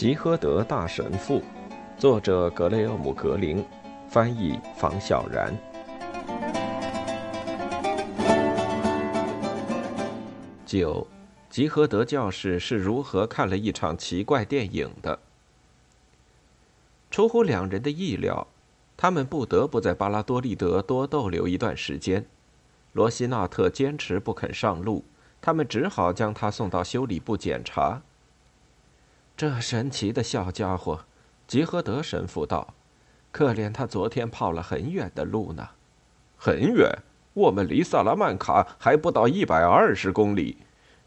吉诃德大神父，作者格雷厄姆·格林，翻译房小然。九，吉诃德教士是如何看了一场奇怪电影的？出乎两人的意料，他们不得不在巴拉多利德多逗留一段时间。罗西纳特坚持不肯上路，他们只好将他送到修理部检查。这神奇的小家伙，吉诃德神父道：“可怜他昨天跑了很远的路呢。”“很远？我们离萨拉曼卡还不到一百二十公里。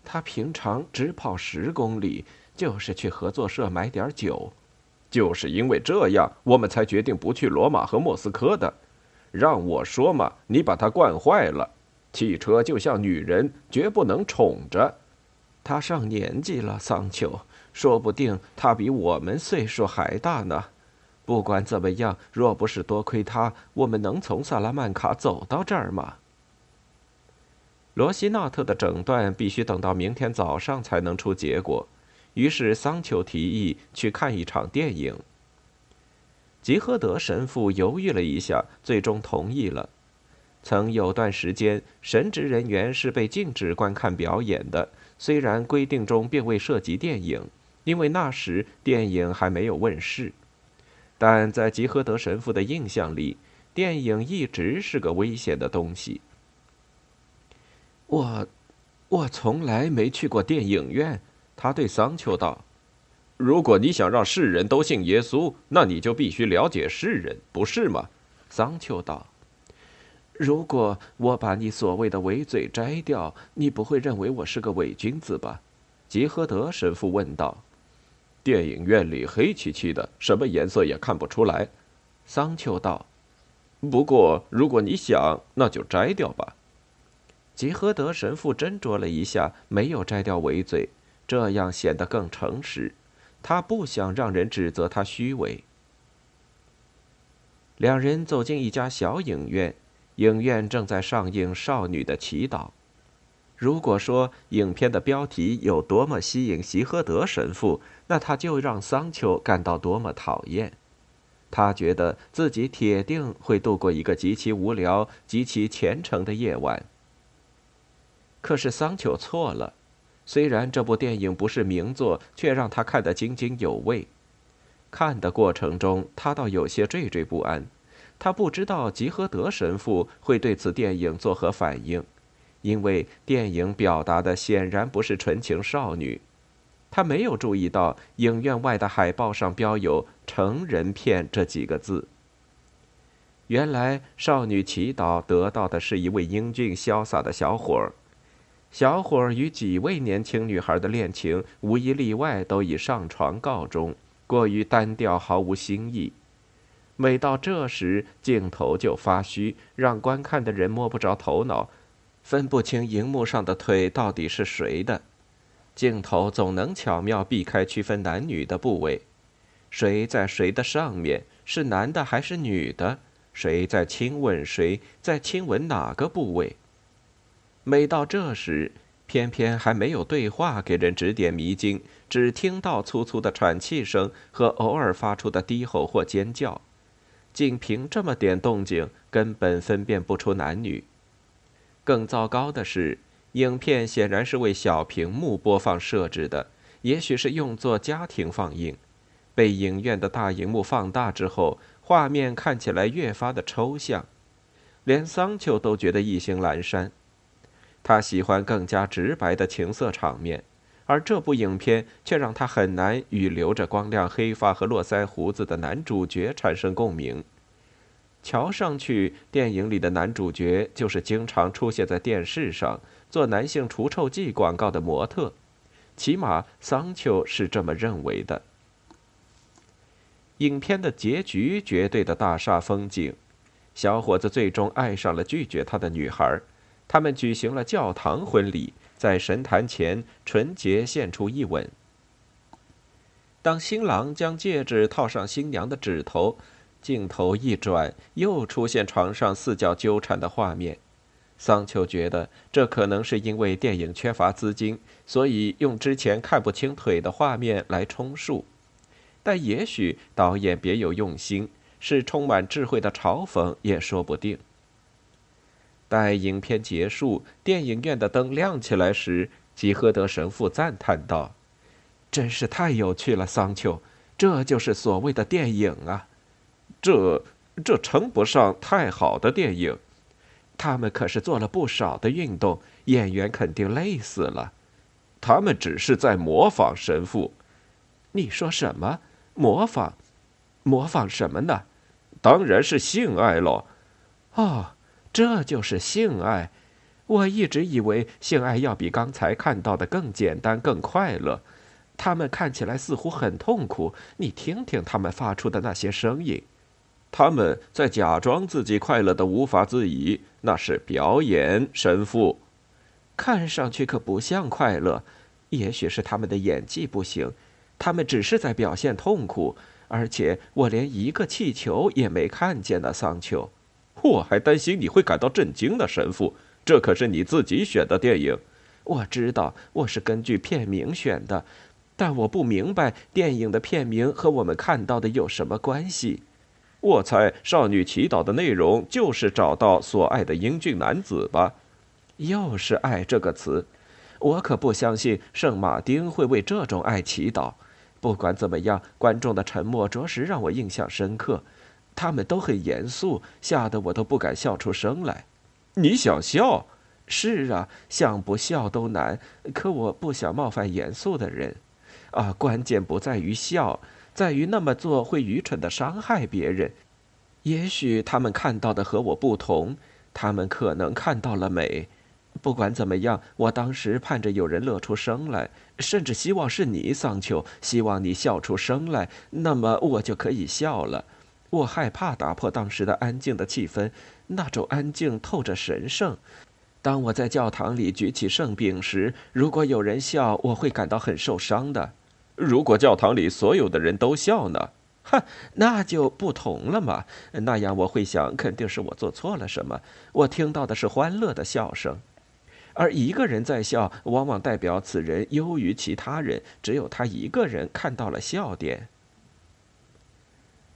他平常只跑十公里，就是去合作社买点酒。就是因为这样，我们才决定不去罗马和莫斯科的。让我说嘛，你把他惯坏了。汽车就像女人，绝不能宠着。他上年纪了，桑丘。”说不定他比我们岁数还大呢。不管怎么样，若不是多亏他，我们能从萨拉曼卡走到这儿吗？罗西纳特的诊断必须等到明天早上才能出结果，于是桑丘提议去看一场电影。吉诃德神父犹豫了一下，最终同意了。曾有段时间，神职人员是被禁止观看表演的，虽然规定中并未涉及电影。因为那时电影还没有问世，但在吉诃德神父的印象里，电影一直是个危险的东西。我，我从来没去过电影院。他对桑丘道：“如果你想让世人都信耶稣，那你就必须了解世人，不是吗？”桑丘道：“如果我把你所谓的伪嘴摘掉，你不会认为我是个伪君子吧？”吉诃德神父问道。电影院里黑漆漆的，什么颜色也看不出来。桑丘道：“不过，如果你想，那就摘掉吧。”吉诃德神父斟酌了一下，没有摘掉围嘴，这样显得更诚实。他不想让人指责他虚伪。两人走进一家小影院，影院正在上映《少女的祈祷》。如果说影片的标题有多么吸引席诃德神父，那他就让桑丘感到多么讨厌。他觉得自己铁定会度过一个极其无聊、极其虔诚的夜晚。可是桑丘错了，虽然这部电影不是名作，却让他看得津津有味。看的过程中，他倒有些惴惴不安。他不知道吉诃德神父会对此电影作何反应。因为电影表达的显然不是纯情少女，他没有注意到影院外的海报上标有“成人片”这几个字。原来，少女祈祷得到的是一位英俊潇洒的小伙儿。小伙儿与几位年轻女孩的恋情，无一例外都以上床告终，过于单调，毫无新意。每到这时，镜头就发虚，让观看的人摸不着头脑。分不清荧幕上的腿到底是谁的，镜头总能巧妙避开区分男女的部位，谁在谁的上面，是男的还是女的？谁在亲吻谁，在亲吻哪个部位？每到这时，偏偏还没有对话给人指点迷津，只听到粗粗的喘气声和偶尔发出的低吼或尖叫，仅凭这么点动静，根本分辨不出男女。更糟糕的是，影片显然是为小屏幕播放设置的，也许是用作家庭放映。被影院的大荧幕放大之后，画面看起来越发的抽象，连桑丘都觉得意兴阑珊。他喜欢更加直白的情色场面，而这部影片却让他很难与留着光亮黑发和络腮胡子的男主角产生共鸣。瞧上去，电影里的男主角就是经常出现在电视上做男性除臭剂广告的模特，起码桑丘是这么认为的。影片的结局绝对的大煞风景，小伙子最终爱上了拒绝他的女孩，他们举行了教堂婚礼，在神坛前纯洁献出一吻。当新郎将戒指套上新娘的指头。镜头一转，又出现床上四角纠缠的画面。桑丘觉得这可能是因为电影缺乏资金，所以用之前看不清腿的画面来充数。但也许导演别有用心，是充满智慧的嘲讽也说不定。待影片结束，电影院的灯亮起来时，吉诃德神父赞叹道：“真是太有趣了，桑丘，这就是所谓的电影啊！这这称不上太好的电影。他们可是做了不少的运动，演员肯定累死了。他们只是在模仿神父。你说什么？模仿？模仿什么呢？当然是性爱喽！哦。”这就是性爱，我一直以为性爱要比刚才看到的更简单、更快乐。他们看起来似乎很痛苦，你听听他们发出的那些声音，他们在假装自己快乐的无法自已，那是表演。神父，看上去可不像快乐，也许是他们的演技不行，他们只是在表现痛苦，而且我连一个气球也没看见呢，桑丘。我还担心你会感到震惊呢，神父。这可是你自己选的电影。我知道我是根据片名选的，但我不明白电影的片名和我们看到的有什么关系。我猜《少女祈祷》的内容就是找到所爱的英俊男子吧？又是“爱”这个词，我可不相信圣马丁会为这种爱祈祷。不管怎么样，观众的沉默着实让我印象深刻。他们都很严肃，吓得我都不敢笑出声来。你想笑？是啊，想不笑都难。可我不想冒犯严肃的人。啊，关键不在于笑，在于那么做会愚蠢的伤害别人。也许他们看到的和我不同，他们可能看到了美。不管怎么样，我当时盼着有人乐出声来，甚至希望是你，桑丘，希望你笑出声来，那么我就可以笑了。我害怕打破当时的安静的气氛，那种安静透着神圣。当我在教堂里举起圣饼时，如果有人笑，我会感到很受伤的。如果教堂里所有的人都笑呢？哼，那就不同了嘛。那样我会想，肯定是我做错了什么。我听到的是欢乐的笑声，而一个人在笑，往往代表此人优于其他人，只有他一个人看到了笑点。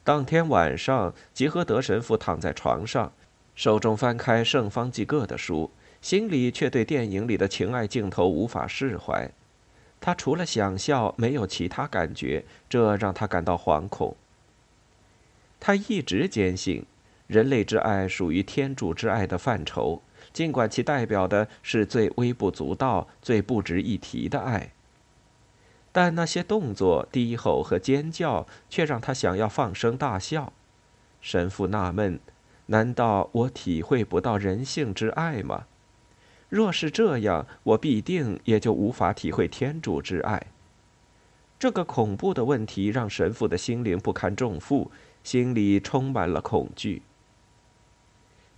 当天晚上，吉诃德神父躺在床上，手中翻开圣方济各的书，心里却对电影里的情爱镜头无法释怀。他除了想笑，没有其他感觉，这让他感到惶恐。他一直坚信，人类之爱属于天主之爱的范畴，尽管其代表的是最微不足道、最不值一提的爱。但那些动作、低吼和尖叫却让他想要放声大笑。神父纳闷：难道我体会不到人性之爱吗？若是这样，我必定也就无法体会天主之爱。这个恐怖的问题让神父的心灵不堪重负，心里充满了恐惧。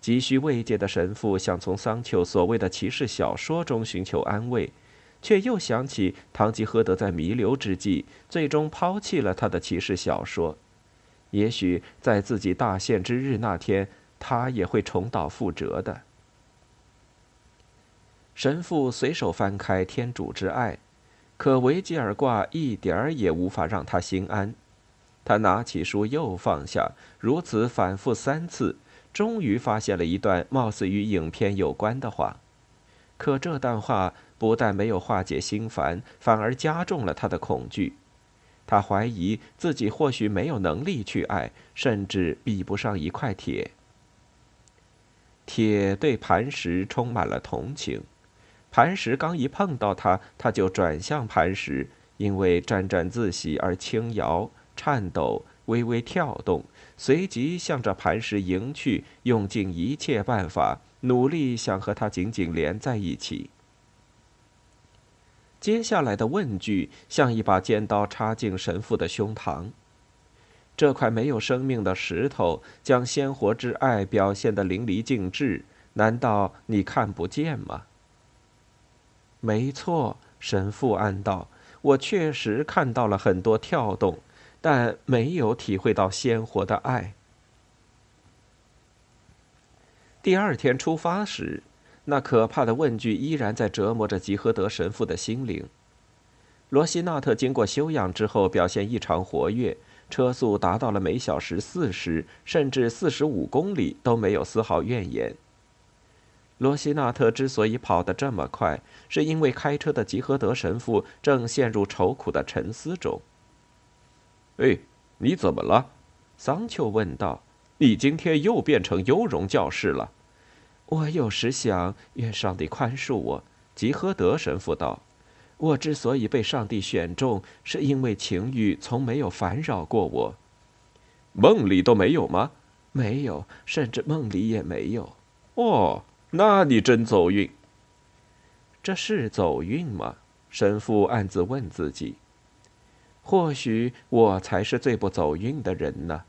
急需慰藉的神父想从桑丘所谓的骑士小说中寻求安慰。却又想起堂吉诃德在弥留之际，最终抛弃了他的骑士小说。也许在自己大限之日那天，他也会重蹈覆辙的。神父随手翻开《天主之爱》，可维吉尔卦一点儿也无法让他心安。他拿起书又放下，如此反复三次，终于发现了一段貌似与影片有关的话。可这段话。不但没有化解心烦，反而加重了他的恐惧。他怀疑自己或许没有能力去爱，甚至比不上一块铁。铁对磐石充满了同情，磐石刚一碰到它，它就转向磐石，因为沾沾自喜而轻摇、颤抖、微微跳动，随即向着磐石迎去，用尽一切办法，努力想和它紧紧连在一起。接下来的问句像一把尖刀插进神父的胸膛。这块没有生命的石头将鲜活之爱表现得淋漓尽致，难道你看不见吗？没错，神父暗道，我确实看到了很多跳动，但没有体会到鲜活的爱。第二天出发时。那可怕的问句依然在折磨着吉诃德神父的心灵。罗西纳特经过休养之后表现异常活跃，车速达到了每小时四十甚至四十五公里，都没有丝毫怨言。罗西纳特之所以跑得这么快，是因为开车的吉和德神父正陷入愁苦的沉思中。哎，你怎么了？桑丘问道。你今天又变成优容教士了。我有时想，愿上帝宽恕我。吉和德神父道：“我之所以被上帝选中，是因为情欲从没有烦扰过我。梦里都没有吗？没有，甚至梦里也没有。哦。”那你真走运。这是走运吗？神父暗自问自己。或许我才是最不走运的人呢。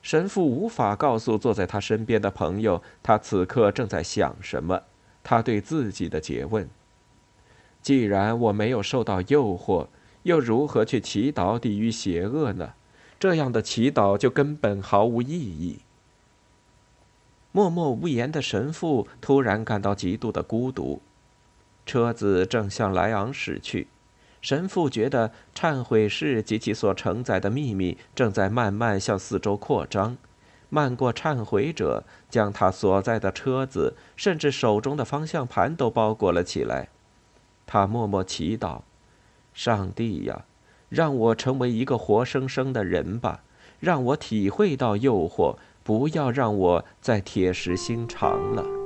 神父无法告诉坐在他身边的朋友，他此刻正在想什么。他对自己的诘问：既然我没有受到诱惑，又如何去祈祷抵御邪恶呢？这样的祈祷就根本毫无意义。默默无言的神父突然感到极度的孤独。车子正向莱昂驶去，神父觉得忏悔室及其所承载的秘密正在慢慢向四周扩张，漫过忏悔者，将他所在的车子，甚至手中的方向盘都包裹了起来。他默默祈祷：“上帝呀，让我成为一个活生生的人吧，让我体会到诱惑。”不要让我再铁石心肠了。